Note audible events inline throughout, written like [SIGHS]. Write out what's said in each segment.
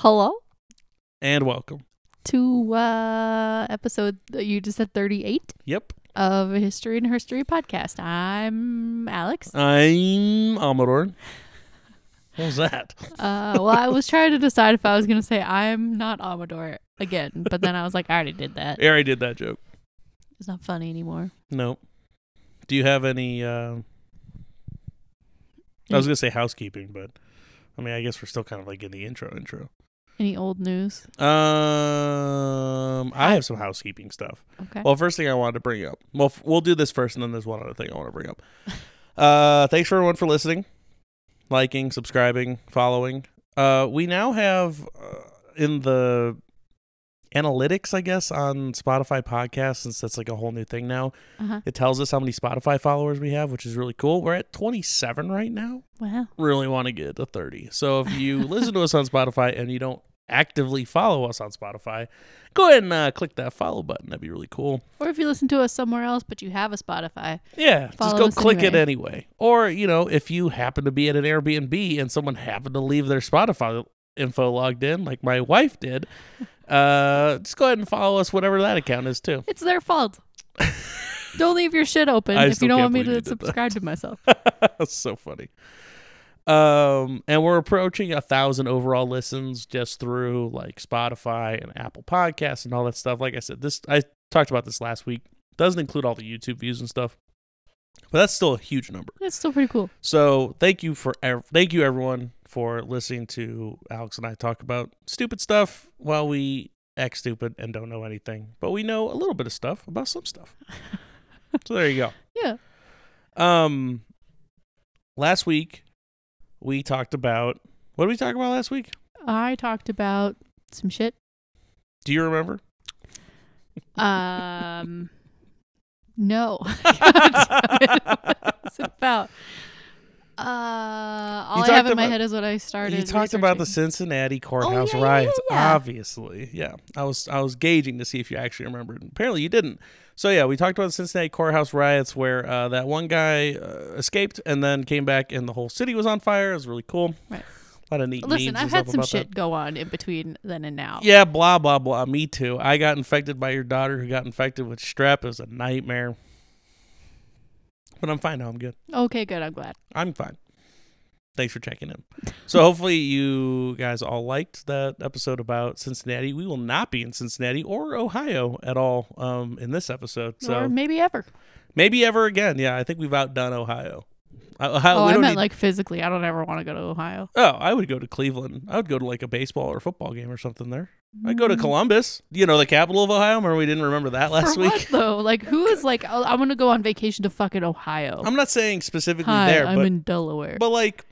Hello and welcome. to uh episode you just said 38 Yep. of History and History podcast. I'm Alex. I'm Amador. What was that? Uh well, I was trying to decide if I was going to say I'm not Amador again, but then I was like I already did that. [LAUGHS] I already did that joke. It's not funny anymore. No. Do you have any uh I was gonna say housekeeping, but I mean I guess we're still kind of like in the intro intro. Any old news? Um I have some housekeeping stuff. Okay. Well, first thing I wanted to bring up. Well, f- we'll do this first, and then there's one other thing I want to bring up. [LAUGHS] Uh, thanks for everyone for listening, liking, subscribing, following. Uh, we now have uh, in the analytics, I guess, on Spotify podcasts, since that's like a whole new thing now. Uh-huh. It tells us how many Spotify followers we have, which is really cool. We're at 27 right now. Wow. Really want to get to 30. So if you [LAUGHS] listen to us on Spotify and you don't actively follow us on Spotify, go ahead and uh, click that follow button. That'd be really cool. Or if you listen to us somewhere else but you have a Spotify. Yeah, just go click it anyway. anyway. Or, you know, if you happen to be at an Airbnb and someone happened to leave their Spotify info logged in, like my wife did, [LAUGHS] uh, just go ahead and follow us, whatever that account is, too. It's their fault. Don't leave your shit open [LAUGHS] I if you don't want me to did that. subscribe to myself. That's [LAUGHS] so funny. Um, and we're approaching a thousand overall listens just through like Spotify and Apple Podcasts and all that stuff. Like I said, this I talked about this last week. Doesn't include all the YouTube views and stuff, but that's still a huge number. It's still pretty cool. So thank you for ev- thank you everyone for listening to Alex and I talk about stupid stuff while we act stupid and don't know anything, but we know a little bit of stuff about some stuff. [LAUGHS] so there you go. Yeah. Um, last week we talked about what did we talk about last week? I talked about some shit. Do you remember? [LAUGHS] Um, no. [LAUGHS] What's it about? Uh, all I have in my head is what I started. you talked about the. Cincinnati courthouse yeah, yeah, riots. yeah. Obviously, yeah. I was I was gauging to see if you actually remembered. Apparently, you didn't. So yeah, we talked about the Cincinnati courthouse riots where uh, that one guy uh, escaped and then came back and the whole city was on fire. It was really cool. Right. A lot of neat Listen, I've had some shit that. go on in between then and now. Yeah, blah blah blah. Me too. I got infected by your daughter who got infected with strep. It was a nightmare. But I'm fine now. I'm good. Okay, good. I'm glad. I'm fine. Thanks for checking in. So hopefully you guys all liked that episode about Cincinnati. We will not be in Cincinnati or Ohio at all um, in this episode. So or maybe ever. maybe ever again. Yeah, I think we've outdone Ohio. Ohio oh, we I don't meant need- like physically. I don't ever want to go to Ohio. oh, I would go to Cleveland. I would go to like a baseball or football game or something there. I'd go to Mm. Columbus. You know, the capital of Ohio. Remember we didn't remember that last week. though? Like, who is like? Oh, I'm gonna go on vacation to fucking Ohio. I'm not saying specifically Hi, there, I'm but in Delaware. But like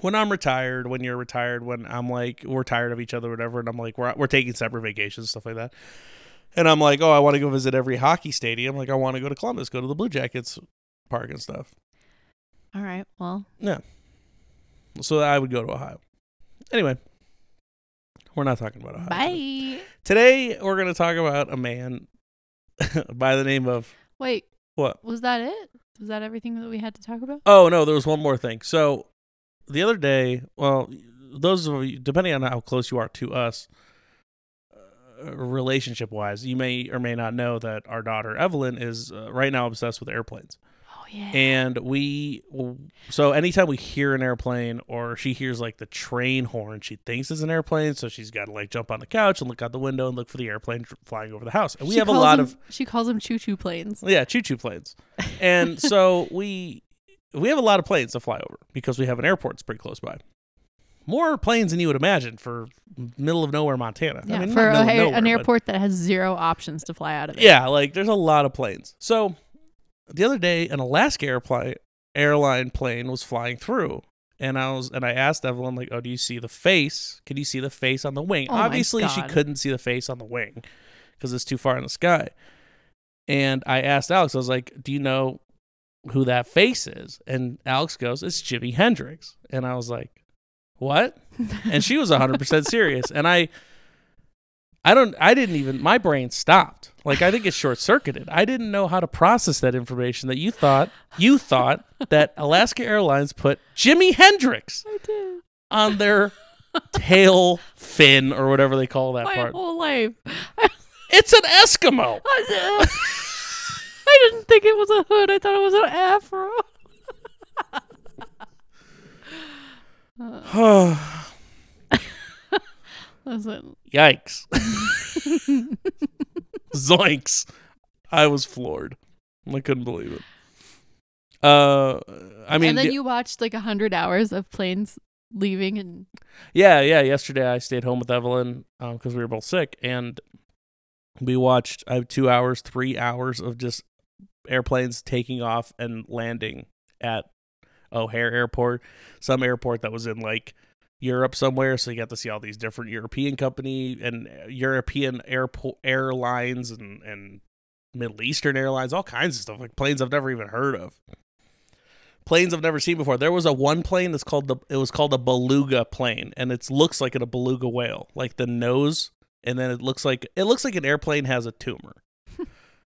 when I'm retired, when you're retired, when I'm like we're tired of each other, whatever, and I'm like we're we're taking separate vacations, stuff like that. And I'm like, oh, I want to go visit every hockey stadium. Like I want to go to Columbus, go to the Blue Jackets park and stuff. All right. Well, Yeah. So I would go to Ohio. Anyway, we're not talking about Ohio. bye. Today we're going to talk about a man [LAUGHS] by the name of Wait, what? was that it? Was that everything that we had to talk about? Oh no, there was one more thing. So the other day, well, those of you, depending on how close you are to us, uh, relationship wise, you may or may not know that our daughter Evelyn is uh, right now obsessed with airplanes, Oh yeah. and we. So anytime we hear an airplane or she hears like the train horn, she thinks it's an airplane, so she's got to like jump on the couch and look out the window and look for the airplane tr- flying over the house. And we She have a lot them- of She calls them choo choo planes. yeah, choo choo planes. And [LAUGHS] so we we have a lot of planes to fly over because we have an airport that's pretty close by. More planes than you would imagine for middle of nowhere Montana. Yeah, I mean, for a, of an nowhere, but- airport that has zero options to fly out of it. Yeah, like there's a lot of planes. So the other day, an Alaska airplane airline plane was flying through, and I was and I asked Evelyn like, "Oh, do you see the face? Can you see the face on the wing?" Oh Obviously, she couldn't see the face on the wing because it's too far in the sky. And I asked Alex, I was like, "Do you know who that face is?" And Alex goes, "It's Jimi Hendrix." And I was like, "What?" and she was 100% [LAUGHS] serious and i i don't i didn't even my brain stopped like i think it's short circuited i didn't know how to process that information that you thought you thought that alaska airlines put jimi hendrix on their tail fin or whatever they call that My part. whole life. It's an Eskimo. [LAUGHS] I didn't think it was a hood. I thought it was an afro. [SIGHS] Listen, Yikes. [LAUGHS] Zoinks. I was floored. I couldn't believe it. Uh, I mean, and then you watched like a hundred hours of planes leaving, and yeah, yeah. Yesterday I stayed home with Evelyn because we were both sick, and we watched. I have two hours, three hours of just airplanes taking off and landing at O'Hare Airport, some airport that was in like Europe somewhere. So you got to see all these different European company and European airport airlines and and Middle Eastern airlines, all kinds of stuff like planes I've never even heard of. Planes I've never seen before. There was a one plane that's called the it was called a beluga plane, and it looks like a beluga whale, like the nose, and then it looks like it looks like an airplane has a tumor,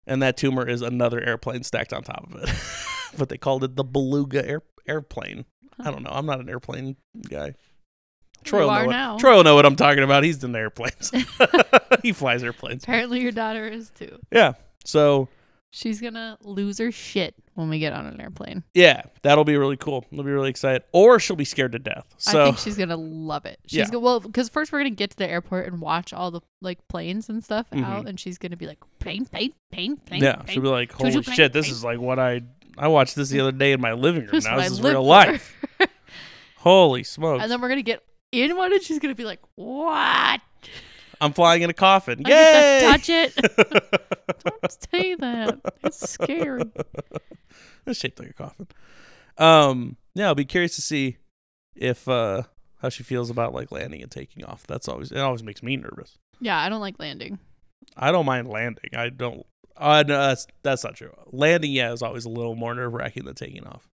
and that tumor is another airplane stacked on top of it. [LAUGHS] but they called it the beluga air, airplane. I don't know. I'm not an airplane guy. Troy will, know what. Troy will know what I'm talking about. He's in airplanes. [LAUGHS] [LAUGHS] he flies airplanes. apparently your daughter is too. Yeah. So She's gonna lose her shit when we get on an airplane. yeah, that'll be really cool. I'll be really excited. Or she'll be scared to death. So I think she's gonna love it. She's Yeah. go- well because first we're gonna get to the airport and watch all the like planes and stuff Mhm. out, and she's gonna be like plane, plane, plane, plane. yeah, plane. she'll be like, "Holy plane, shit, this plane." is like what I I watched this the other day in my living room. This Now this is real life. [LAUGHS] Holy smokes! and then we're gonna get in one, and she's gonna be like, "What? I'm flying in a coffin. I Yay! to touch it? [LAUGHS] Don't say that. It's scary." it's shaped like a coffin. Um, yeah, I'll be curious to see if uh how she feels about like landing and taking off. That's always it. Always makes me nervous. Yeah, I don't like landing. I don't mind landing. I don't. Uh, no, that's that's not true. Landing, yeah, is always a little more nerve wracking than taking off.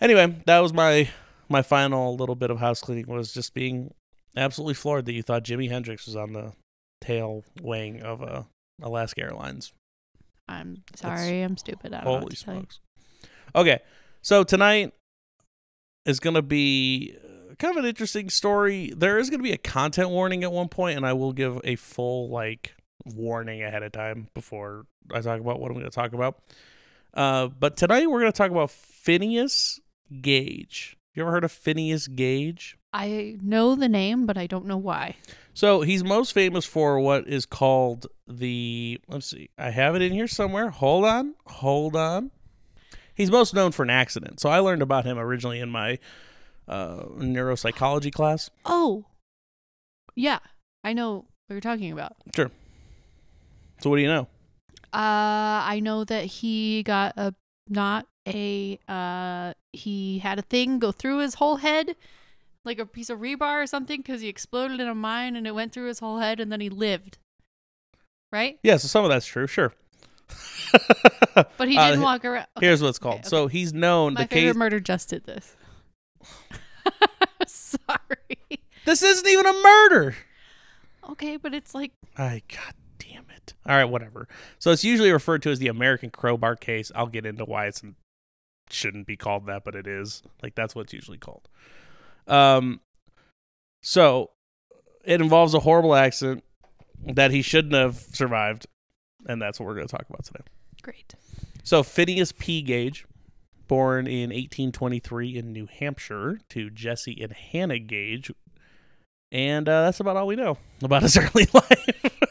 Anyway, that was my my final little bit of house cleaning. Was just being absolutely floored that you thought Jimi Hendrix was on the tail wing of uh, Alaska Airlines. I'm sorry, I'm stupid. I Holy what to tell you. smokes! Okay, so tonight is gonna be uh, kind of an interesting story. There is gonna be a content warning at one point, and I will give a full like warning ahead of time before I talk about what I'm gonna talk about. Uh, but tonight we're gonna talk about Phineas Gage. You ever heard of Phineas Gage? I know the name, but I don't know why. So he's most famous for what is called the. Let's see. I have it in here somewhere. Hold on. Hold on. He's most known for an accident. So I learned about him originally in my uh, neuropsychology class. Oh, yeah, I know what you're talking about. Sure. So what do you know? Uh, I know that he got a not a uh he had a thing go through his whole head, like a piece of rebar or something, because he exploded in a mine and it went through his whole head and then he lived. Right, Yeah. So some of that's true. Sure. [LAUGHS] but he Uh, didn't walk around. okay. Here's what it's called. okay. So he's known. My the favorite case. murder just did this. [LAUGHS] Sorry. this isn't even a murder. Okay, but it's like I god damn it. All right, whatever. So it's usually referred to as the American crowbar case. I'll get into why it's shouldn't be called that, but it is. Like that's what it's usually called. Um so it involves a horrible accident that he shouldn't have survived, and that's what we're going to talk about today. great. So Phineas P. Gage, born in 1823 in New Hampshire to Jesse and Hannah Gage, and uh, that's about all we know about his [LAUGHS] early life.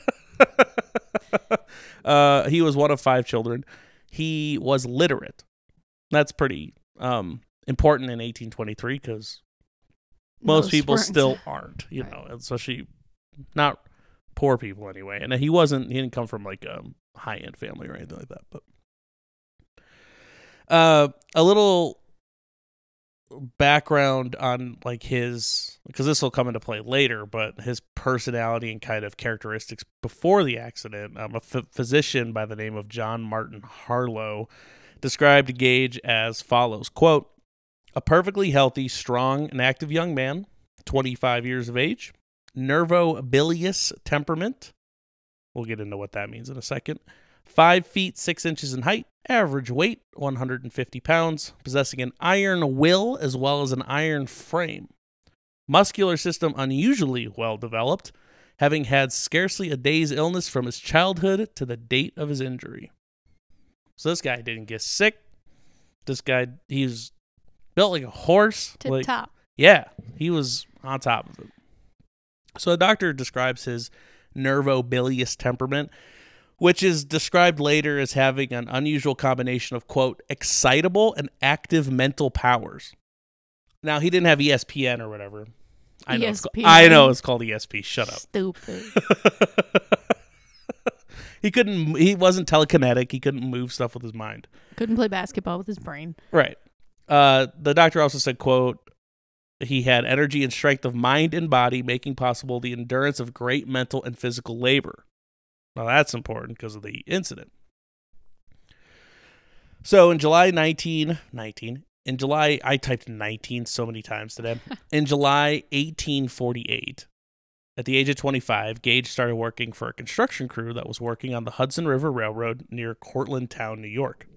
[LAUGHS] uh, he was one of five children. He was literate. That's pretty um, important in 1823 because most, people weren't. still aren't, you Right. know, especially not poor people anyway. And he wasn't, he didn't come from like a high end family or anything like that. But uh, a little background on like his, because this will come into play later, but his personality and kind of characteristics before the accident. Um, a ph physician by the name of John Martin Harlow described Gage as follows quote, a perfectly healthy, strong, and active young man, 25 years of age, nervobilious temperament. We'll get into what that means in a second. Five feet six inches in height, average weight 150 pounds, possessing an iron will as well as an iron frame. muscular system unusually well developed, having had scarcely a day's illness from his childhood to the date of his injury. So this guy didn't get sick. This guy, he's built like a horse. Tip like, top. yeah, he was on top of it. So the doctor describes his nervobilious temperament, which is described later as having an unusual combination of quote excitable and active mental powers. Now he didn't have ESPN or whatever. I know, it's, ca- I know it's called ESP. Shut up. Stupid. [LAUGHS] he couldn't. He wasn't telekinetic. He couldn't move stuff with his mind. Couldn't play basketball with his brain. Right. Uh, the doctor also said, "quote He had energy and strength of mind and body, making possible the endurance of great mental and physical labor." Now that's important because of the incident. So in July 1919, in July I typed 19 so many times today. [LAUGHS] in July 1848, at the age of 25, Gage started working for a construction crew that was working on the Hudson River Railroad near Cortlandt Town, New York.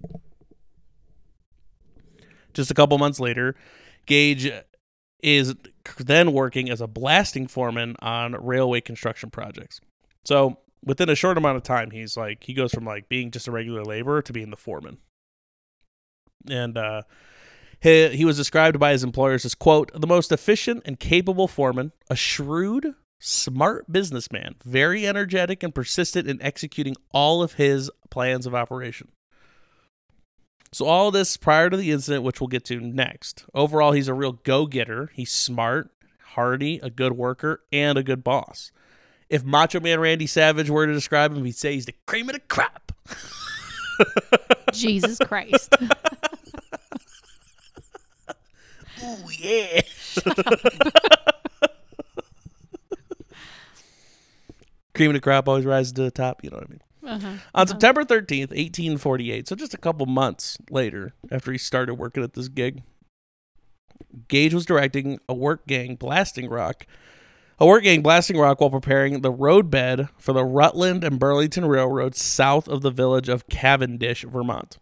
Just a couple months later, Gage is then working as a blasting foreman on railway construction projects. So within a short amount of time, he's like he goes from like being just a regular laborer to being the foreman. And uh, he he was described by his employers as quote the most efficient and capable foreman, a shrewd, smart businessman, very energetic and persistent in executing all of his plans of operation. So all of this prior to the incident, which we'll get to next. Overall, he's a real go-getter. He's smart, hardy, a good worker, and a good boss. If Macho Man Randy Savage were to describe him, he'd say he's the cream of the crop. [LAUGHS] Jesus Christ. [LAUGHS] Ooh yeah. [LAUGHS] cream of the crop always rises to the top. You know what I mean? Uh-huh. On Uh-huh. September 13th, 1848, so just a couple months later after he started working at this gig, Gage was directing a work gang blasting rock, a work gang blasting rock while preparing the roadbed for the Rutland and Burlington Railroad south of the village of Cavendish, Vermont.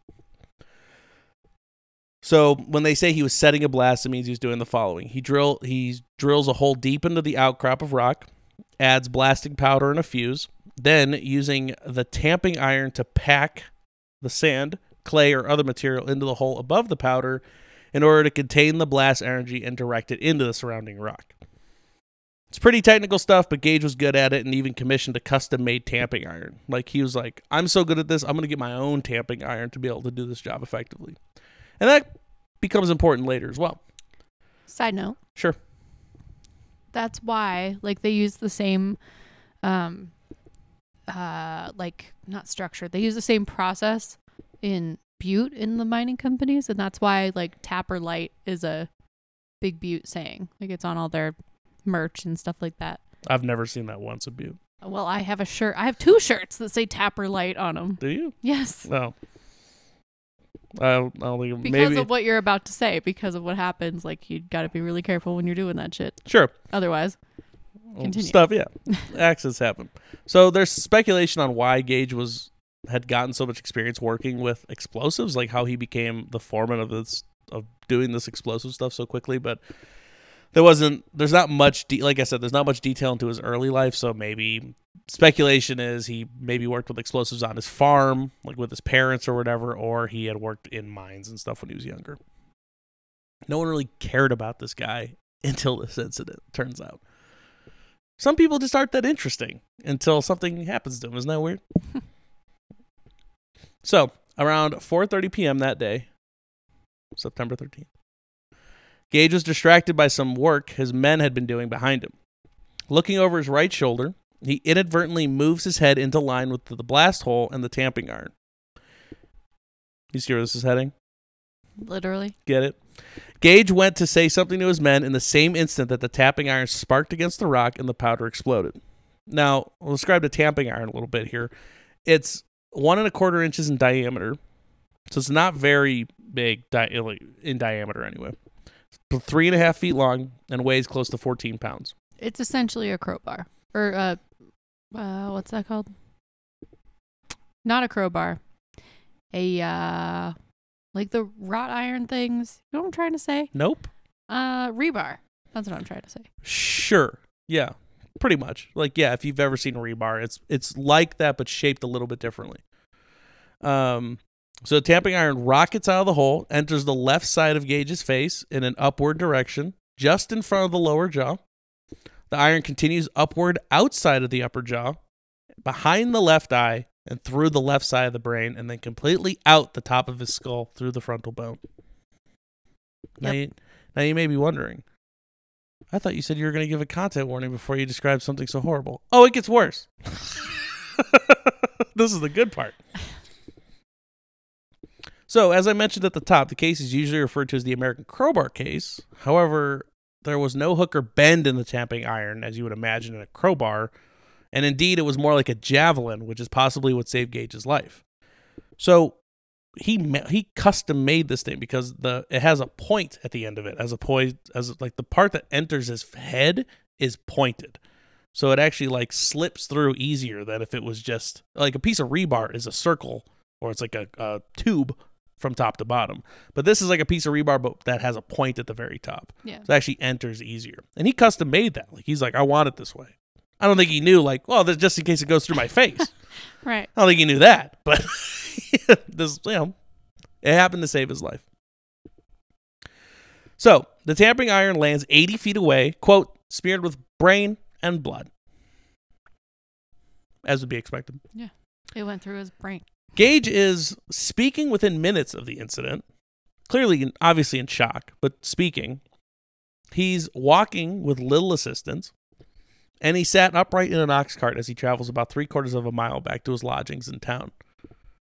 So when they say he was setting a blast, it means he was doing the following: he drill he drills a hole deep into the outcrop of rock, adds blasting powder and a fuse, then using the tamping iron to pack the sand, clay, or other material into the hole above the powder in order to contain the blast energy and direct it into the surrounding rock. It's pretty technical stuff, but Gage was good at it and even commissioned a custom made tamping iron. Like he was like, I'm so good at this, I'm gonna get my own tamping iron to be able to do this job effectively. And that becomes important later as well. Side note. Sure. That's why, like, they use the same, um, uh, like not structure. They use the same process in Butte in the mining companies, and that's why like Tapper Light is a big Butte saying. Like it's on all their merch and stuff like that. I've never seen that once a Butte. Well, I have a shirt. I have two shirts that say Tapper Light on them. Do you? Yes. No. I don't, I don't think Because maybe of what you're about to say, because of what happens, like you got to be really careful when you're doing that shit. sure. Otherwise, Continue. stuff yeah [LAUGHS] accidents happen so there's speculation on why gage was had gotten so much experience working with explosives like how he became the foreman of this of doing this explosive stuff so quickly but there wasn't there's not much de- like i said there's not much detail into his early life so maybe speculation is he maybe worked with explosives on his farm like with his parents or whatever or he had worked in mines and stuff when he was younger no one really cared about this guy [LAUGHS] until this incident turns out some people just aren't that interesting until something happens to them. Isn't that weird? [LAUGHS] so, around 4:30 p.m. that day, September 13th, Gage was distracted by some work his men had been doing behind him. Looking over his right shoulder, he inadvertently moves his head into line with the blast hole and the tamping iron. You see where this is heading? literally. Get it? Gage went to say something to his men in the same instant that the tapping iron sparked against the rock and the powder exploded. Now, I'll describe the tamping iron a little bit here. It's one and a quarter inches in diameter, so it's not very big di- in diameter anyway. Three and a half feet long and weighs close to 14 pounds. It's essentially a crowbar or uh, uh, what's that called? Not a crowbar. A uh, like the wrought iron things. You know what I'm trying to say? Nope. Uh, rebar. That's what I'm trying to say. Sure. Yeah. Pretty much. Like yeah, if you've ever seen a rebar, it's it's like that but shaped a little bit differently. Um so the tamping iron rockets out of the hole, enters the left side of Gage's face in an upward direction, just in front of the lower jaw. The iron continues upward outside of the upper jaw, behind the left eye, and through the left side of the brain, and then completely out the top of his skull through the frontal bone. Now, you, now you may be wondering, I thought you said you were going to give a content warning before you described something so horrible. Oh, it gets worse. [LAUGHS] this is the good part. So, as I mentioned at the top, the case is usually referred to as the American crowbar case. However, there was no hook or bend in the tamping iron, as you would imagine in a crowbar, and indeed it was more like a javelin, which is possibly what saved Gage's life. So, he he custom made this thing because the it has a point at the end of it as a point as like the part that enters his head is pointed. So it actually like slips through easier than if it was just like a piece of rebar is a circle or it's like a, a tube from top to bottom. But this is like a piece of rebar but that has a point at the very top. Yeah. So it actually enters easier. And he custom made that. Like he's like, I want it this way. I don't think he knew like, well, that's just in case it goes through my [LAUGHS] face. Right. I don't think he knew that, but [LAUGHS] this, you know, it happened to save his life. So the tampering iron lands 80 feet away, quote, smeared with brain and blood, as would be expected. Yeah. It went through his brain. Gage is speaking within minutes of the incident, clearly, obviously in shock, but speaking. He's walking with little assistance, and he sat upright in an ox cart as he travels about three quarters of a mile back to his lodgings in town. Can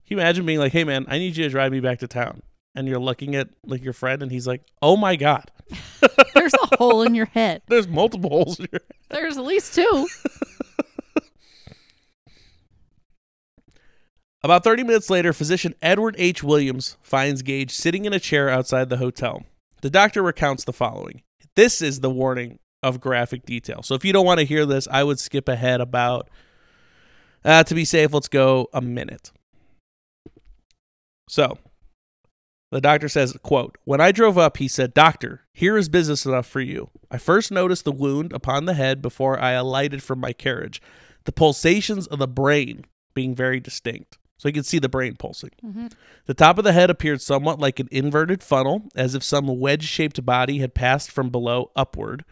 you imagine being like, "Hey, man, I need you to drive me back to town," and you're looking at like your friend, and he's like, "Oh my god, [LAUGHS] There's a hole in your head. [LAUGHS] there's multiple holes here." There's at least two. [LAUGHS] About 30 minutes later, physician Edward H. Williams finds Gage sitting in a chair outside the hotel. The doctor recounts the following. This is the warning of graphic detail. So if you don't want to hear this, I would skip ahead about, uh, to be safe, let's go a minute. So the doctor says, quote, When I drove up, he said, Doctor, here is business enough for you. I first noticed the wound upon the head before I alighted from my carriage, the pulsations of the brain being very distinct. So you can see the brain pulsing. hmm The top of the head appeared somewhat like an inverted funnel, as if some wedge shaped body had passed from below upward.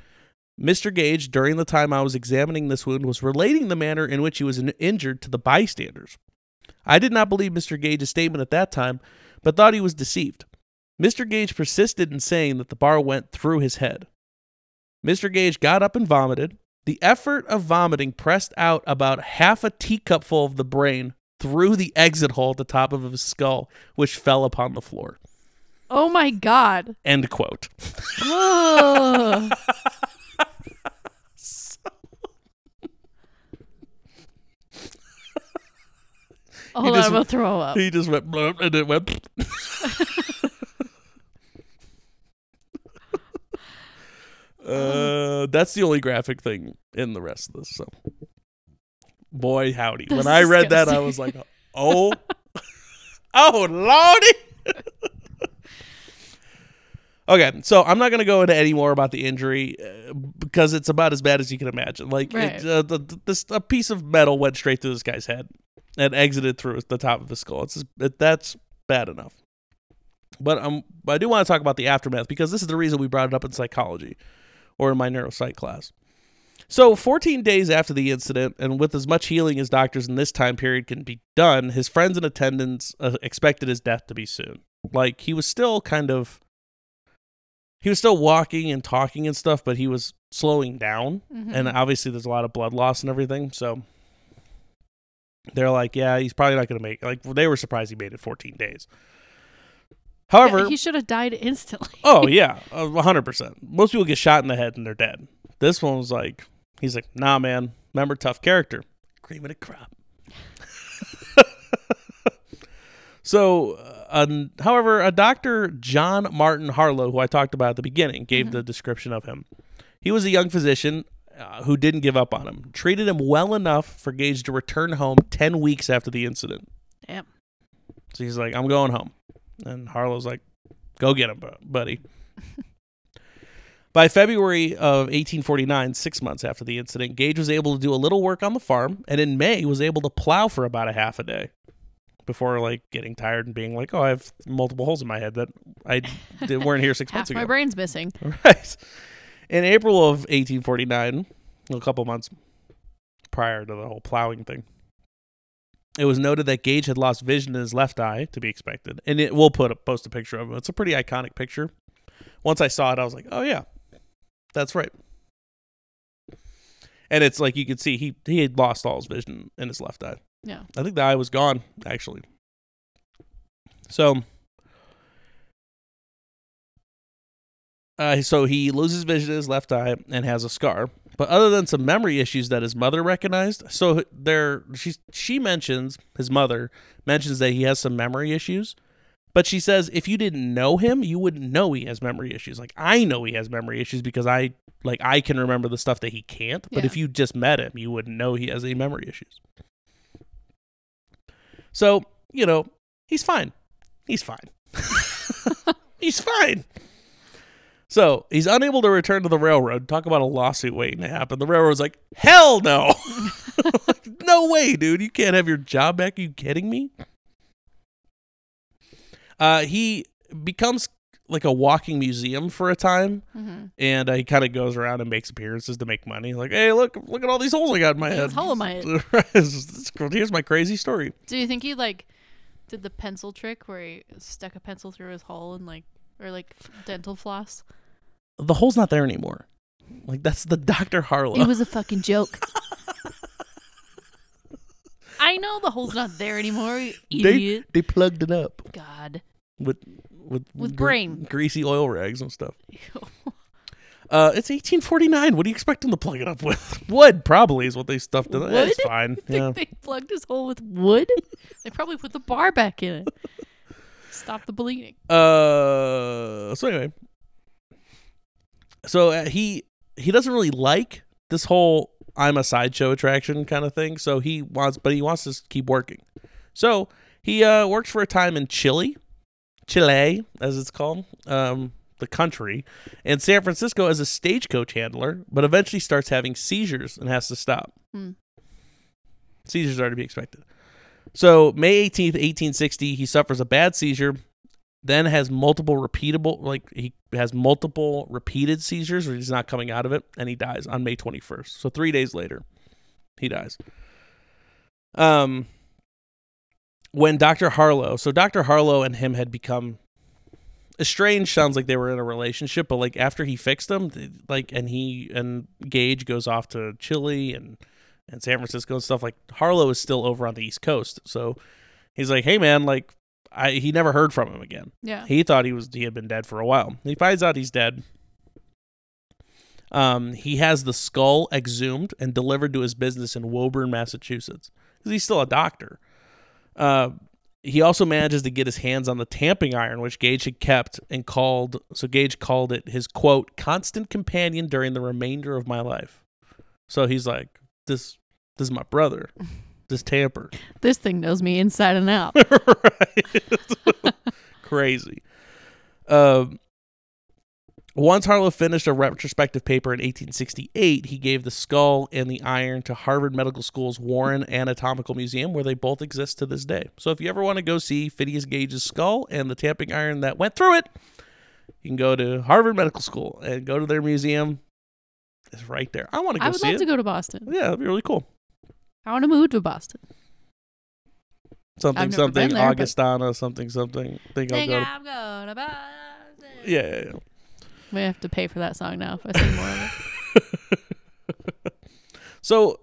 Mr. Gage, during the time I was examining this wound, was relating the manner in which he was injured to the bystanders. I did not believe Mr. Gage's statement at that time, but thought he was deceived. Mr. Gage persisted in saying that the bar went through his head. Mr. Gage got up and vomited. The effort of vomiting pressed out about half a teacupful of the brain through the exit hole at the top of his skull, which fell upon the floor. Oh my god. End quote. Ugh. [LAUGHS] [LAUGHS] Hold on, just- I'm gonna throw up. He just went and it went. [LAUGHS] uh, that's the only graphic thing in the rest of this. So, boy, howdy! When I read that, I was like, "Oh, [LAUGHS] oh, lordy!" [LAUGHS] okay, so I'm not gonna go into any more about the injury uh, because it's about as bad as you can imagine. Like, Right. it, uh, the, the, this a piece of metal went straight through this guy's head and exited through the top of his skull. It's just, it, that's bad enough. But um, I do want to talk about the aftermath because this is the reason we brought it up in psychology, or in my neuropsych class. So, 14 days after the incident, and with as much healing as doctors in this time period can be done, his friends and attendants uh, expected his death to be soon. Like he was still kind of, he was still walking and talking and stuff, but he was slowing down Mhm. and obviously there's a lot of blood loss and everything. So they're like, yeah, he's probably not going to make. Like they were surprised he made it 14 days. Yeah, However, he should have died instantly. oh [LAUGHS] yeah, a 100%. Most people get shot in the head and they're dead. This one was like, he's like, nah, man. Remember, tough character, cream of the crop. [LAUGHS] so, uh, however, a Dr. John Martin Harlow, who I talked about at the beginning, gave Mhm. the description of him. He was a young physician uh, who didn't give up on him, treated him well enough for Gage to return home 10 weeks after the incident. Damn. So he's like, I'm going home. And Harlow's like, go get him, buddy. [LAUGHS] By February of 1849, six months after the incident, Gage was able to do a little work on the farm, and in May was able to plow for about a half a day before like getting tired and being like, "Oh, I have multiple holes in my head that I [LAUGHS] did, weren't here six months ago." my brain's missing. [LAUGHS] Right. In April of 1849, a couple months prior to the whole plowing thing, it was noted that Gage had lost vision in his left eye, to be expected. And it, we'll put a, post a picture of it. It's a pretty iconic picture. Once I saw it, I was like, "Oh yeah, that's right." And it's like you could see he he had lost all his vision in his left eye. Yeah. I think the eye was gone actually. So, uh, so he loses vision in his left eye and has a scar. But other than some memory issues that his mother recognized, so there she she mentions his mother mentions that he has some memory issues. But she says if you didn't know him, you wouldn't know he has memory issues. Like I know he has memory issues because I like I can remember the stuff that he can't. But Yeah. if you just met him, you wouldn't know he has any memory issues. So, you know, he's fine. He's fine. [LAUGHS] he's fine. So he's unable to return to the railroad. Talk about a lawsuit waiting to happen. The railroad's like, hell no. [LAUGHS] no way, dude. You can't have your job back. Are you kidding me? Uh, he becomes like a walking museum for a time, Mm-hmm. and uh, he kind of goes around and makes appearances to make money. Like, hey, look, look at all these holes I got in my This head. hole in my [LAUGHS] head. Here's my crazy story. Do you think he like did the pencil trick where he stuck a pencil through his hole and like or like dental floss? The hole's not there anymore. Like that's the Dr. Harlow. It was a fucking joke. [LAUGHS] I know the hole's not there anymore, you [LAUGHS] they idiot. they plugged it up God. with with With brain. greasy oil rags and stuff. [LAUGHS] Uh, it's 1849. What do you expect them to plug it up with? [LAUGHS] Wood probably is what they stuffed it. Wood? It's fine. Think Yeah. they plugged his hole with wood? they probably put the bar back in it. Stop the bleeding. Uh. So anyway, so uh, he he doesn't really like this whole I'm a sideshow attraction kind of thing. So he wants, but he wants to keep working. So he uh, works for a time in Chile, Chile as it's called, um, the country, and San Francisco as a stagecoach handler. But eventually starts having seizures and has to stop. Hmm. Seizures are to be expected. So May 18th, 1860, he suffers a bad seizure then has multiple repeatable like he has multiple repeated seizures where he's not coming out of it and he dies on May 21st. So 3 days later he dies. Um when Dr. Harlow, so Dr. Harlow and him had become estranged sounds like they were in a relationship but like after he fixed them like and he and Gage goes off to Chile and and San Francisco and stuff like Harlow is still over on the East Coast. So he's like, "Hey man, like I he never heard from him again. Yeah. He thought he was he had been dead for a while. He finds out he's dead. Um, he has the skull exhumed and delivered to his business in Woburn, Massachusetts, because he's still a doctor. Uh, he also manages to get his hands on the tamping iron, which Gage had kept and called. So Gage called it his quote constant companion during the remainder of my life. So he's like, this this is my brother, [LAUGHS] this tamper. This thing knows me inside and out. [LAUGHS] right. [LAUGHS] Crazy. Um, once Harlow finished a retrospective paper in 1868, he gave the skull and the iron to Harvard Medical School's Warren Anatomical Museum, where they both exist to this day. So if you ever want to go see Phineas Gage's skull and the tamping iron that went through it, you can go to Harvard Medical School and go to their museum. It's right there. I want to go I would love it. to go to Boston. Yeah, that'd be really cool. I want to move to Boston. Something, something, been there, but- Augustana, something, something. Think I'll go. I'm going to Boston. Yeah, yeah, yeah. We have to pay for that song now if I sing more of it. [LAUGHS] So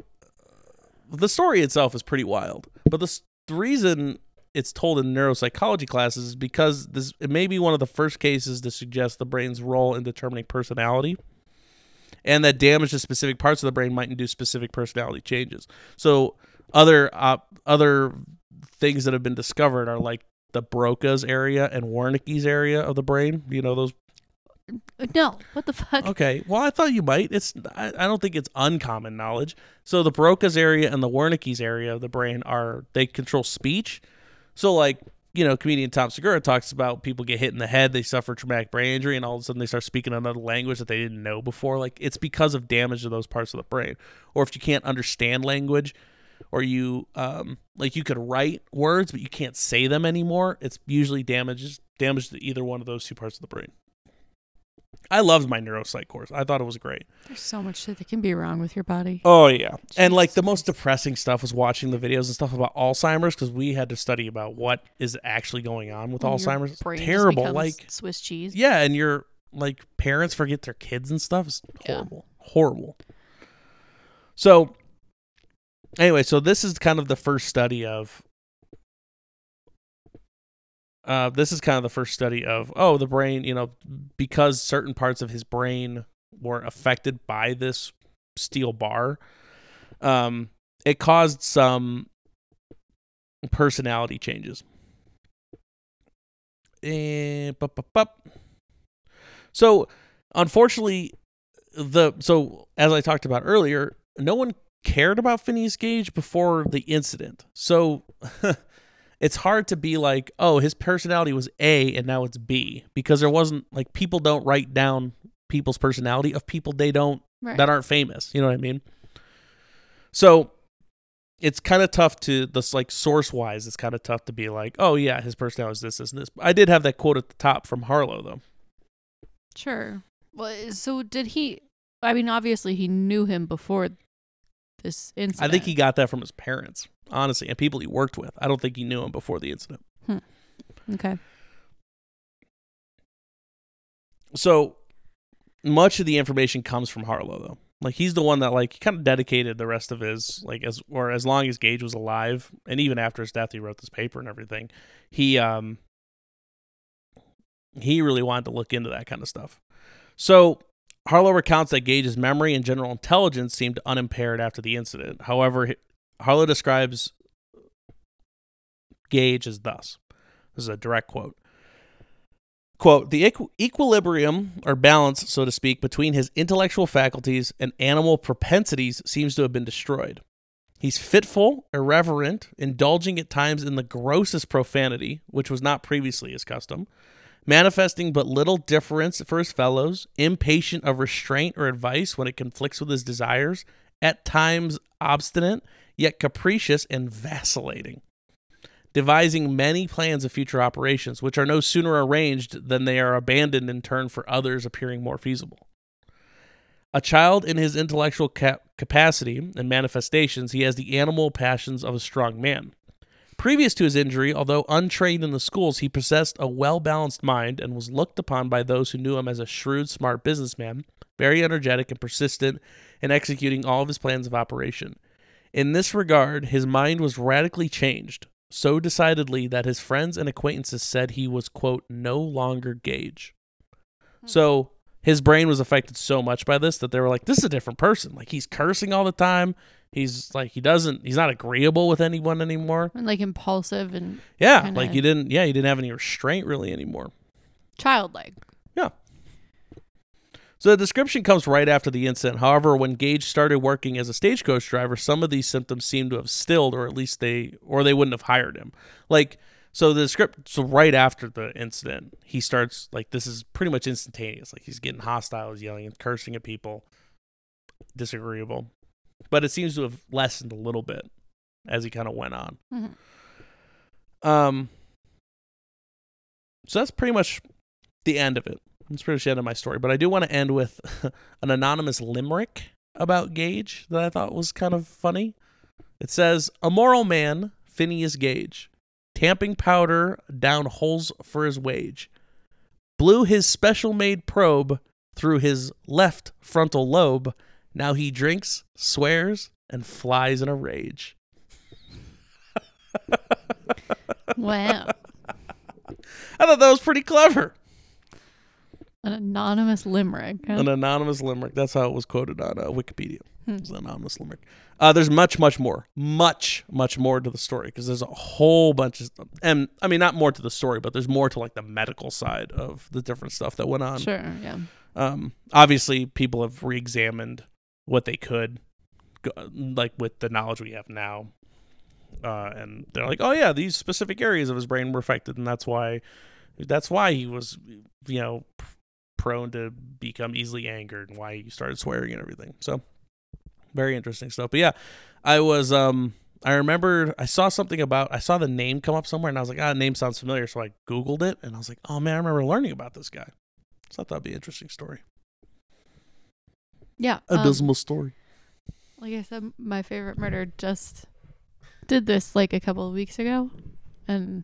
the story itself is pretty wild, but the, the reason it's told in neuropsychology classes is because this it may be one of the first cases to suggest the brain's role in determining personality, and that damage to specific parts of the brain might induce specific personality changes. So other uh, other things that have been discovered are like the Broca's area and Wernicke's area of the brain. You know those No, what the fuck? Okay. Well, I thought you might. It's I, I don't think it's uncommon knowledge. So the Broca's area and the Wernicke's area of the brain are they control speech. So like you know, comedian Tom Segura talks about people get hit in the head, they suffer traumatic brain injury, and all of a sudden they start speaking another language that they didn't know before. Like it's because of damage to those parts of the brain. Or if you can't understand language, or you um like you could write words but you can't say them anymore, it's usually damages damage to either one of those two parts of the brain. I loved my neuropsych course. I thought it was great. There's so much shit that can be wrong with your body. Oh yeah, and like the most depressing stuff was watching the videos and stuff about Alzheimer's because we had to study about what is actually going on with Alzheimer's. Terrible. Like Swiss cheese. yeah, and your like parents forget their kids and stuff. It's Yeah. horrible, horrible. So anyway, so this is kind of the first study of. Uh, this is kind of the first study of oh the brain you know because certain parts of his brain were affected by this steel bar um it caused some personality changes and, bup, bup, bup. so unfortunately the so as i talked about earlier no one cared about phineas gage before the incident so [LAUGHS] it's hard to be like oh his personality was a and now it's b because there wasn't like people don't write down people's personality of people they don't Right. that aren't famous. You know what I mean? So it's kind of tough to this like source wise. It's kind of tough to be like, oh yeah, his personality is this, this, and this. I did have that quote at the top from Harlow though. Sure. Well, so did he? I mean, obviously he knew him before this I think he got that from his parents, honestly, and people he worked with. I don't think he knew him before the incident. Okay. So much of the information comes from Harlow though. Like he's the one that like kind of dedicated the rest of his like as or as long as Gage was alive and even after his death he wrote this paper and everything. He um he really wanted to look into that kind of stuff. So Harlow recounts that Gage's memory and general intelligence seemed unimpaired after the incident. However, Harlow describes Gage as thus. This is a direct quote. Quote, the equ- equilibrium or balance, so to speak, between his intellectual faculties and animal propensities seems to have been destroyed. He's fitful, irreverent, indulging at times in the grossest profanity, which was not previously his custom, manifesting but little difference for his fellows, impatient of restraint or advice when it conflicts with his desires, at times obstinate, yet capricious and vacillating devising many plans of future operations, which are no sooner arranged than they are abandoned in turn for others appearing more feasible. A child in his intellectual cap- capacity and manifestations, he has the animal passions of a strong man. Previous to his injury, although untrained in the schools, he possessed a well balanced mind and was looked upon by those who knew him as a shrewd, smart businessman, very energetic and persistent in executing all of his plans of operation. In this regard, his mind was radically changed, so decidedly that his friends and acquaintances said he was, quote, no longer Gage. Hmm. So his brain was affected so much by this that they were like, this is a different person. Like he's cursing all the time. He's like, he doesn't, he's not agreeable with anyone anymore. And like impulsive and Yeah. Kinda- Like you didn't, yeah, you didn't have any restraint really anymore. childlike. Yeah. So the description comes right after the incident. However, when Gage started working as a stagecoach driver, some of these symptoms seem to have stilled, or at least they, or they wouldn't have hired him. Like, so the script, so right after the incident, he starts like this is pretty much instantaneous. Like he's getting hostile, he's yelling and cursing at people, disagreeable. But it seems to have lessened a little bit as he kind of went on. Mhm. Um. So that's pretty much the end of it. That's pretty much the end of my story. But I do want to end with [LAUGHS] an anonymous limerick about Gage that I thought was kind of funny. It says, "A moral man, Phineas Gage, tamping powder down holes for his wage, blew his special made probe through his left frontal lobe. Now he drinks, swears, and flies in a rage." Wow. I thought that was pretty clever. An anonymous limerick. huh? An anonymous limerick. That's how it was quoted on uh, Wikipedia. Hmm. It's an anonymous limerick. Uh, there's much, much more, much, much more to the story because there's a whole bunch of. And I mean, not more to the story, but there's more to like the medical side of the different stuff that went on. Sure. Yeah. Um, obviously, people have re-examined what they could, like with the knowledge we have now. uh, and they're like, "Oh yeah, these specific areas of his brain were affected, and that's why that's why he was, you know, prone to become easily angered, and why he started swearing and everything." So very interesting stuff. But yeah, I was um I remember I saw something about I saw the name come up somewhere and I was like, ah, name sounds familiar. So I Googled it and I was like, oh man, I remember learning about this guy. So I thought that'd be an interesting story. Yeah. A um, dismal story. like I said, my favorite murder just did this like a couple of weeks ago, and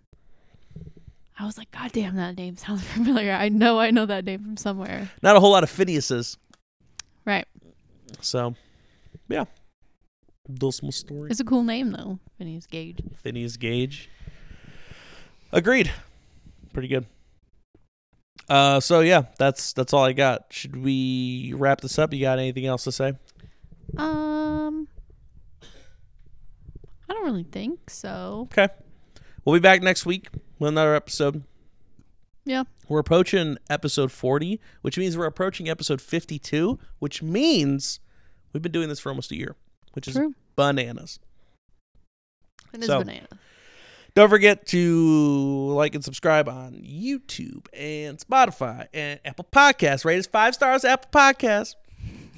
I was like, God damn, that name sounds [LAUGHS] familiar. I know I know that name from somewhere. Not a whole lot of Phineas's. Right. So yeah. Dismal story. It's a cool name though, Phineas Gage. Phineas Gage. Agreed. Pretty good. Uh so yeah, that's that's all I got. Should we wrap this up? You got anything else to say? Um, I don't really think so. Okay. We'll be back next week with another episode. Yeah. We're approaching episode 40, which means we're approaching episode 52, which means we've been doing this for almost a year, which is True. bananas. It is So- banana. Don't forget to like and subscribe on YouTube and Spotify and Apple Podcasts. Rate us five stars, Apple Podcasts.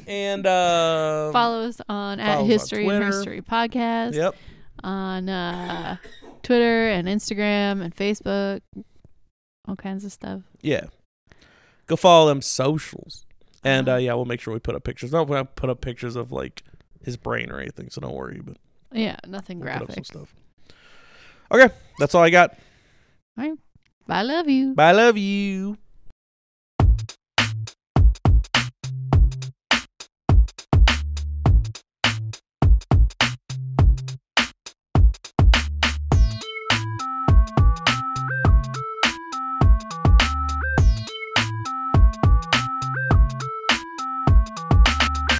And uh Follow us on follow at History and History Podcast Yep. on uh, Twitter and Instagram and Facebook, all kinds of stuff. Yeah. Go follow them socials. And uh Uh-huh. yeah, we'll make sure we put up pictures. No, we'll put up pictures of like his brain or anything, so don't worry, but Yeah, nothing we'll put up some graphic. stuff. Okay, that's all I got. I love you. Bye, I love you.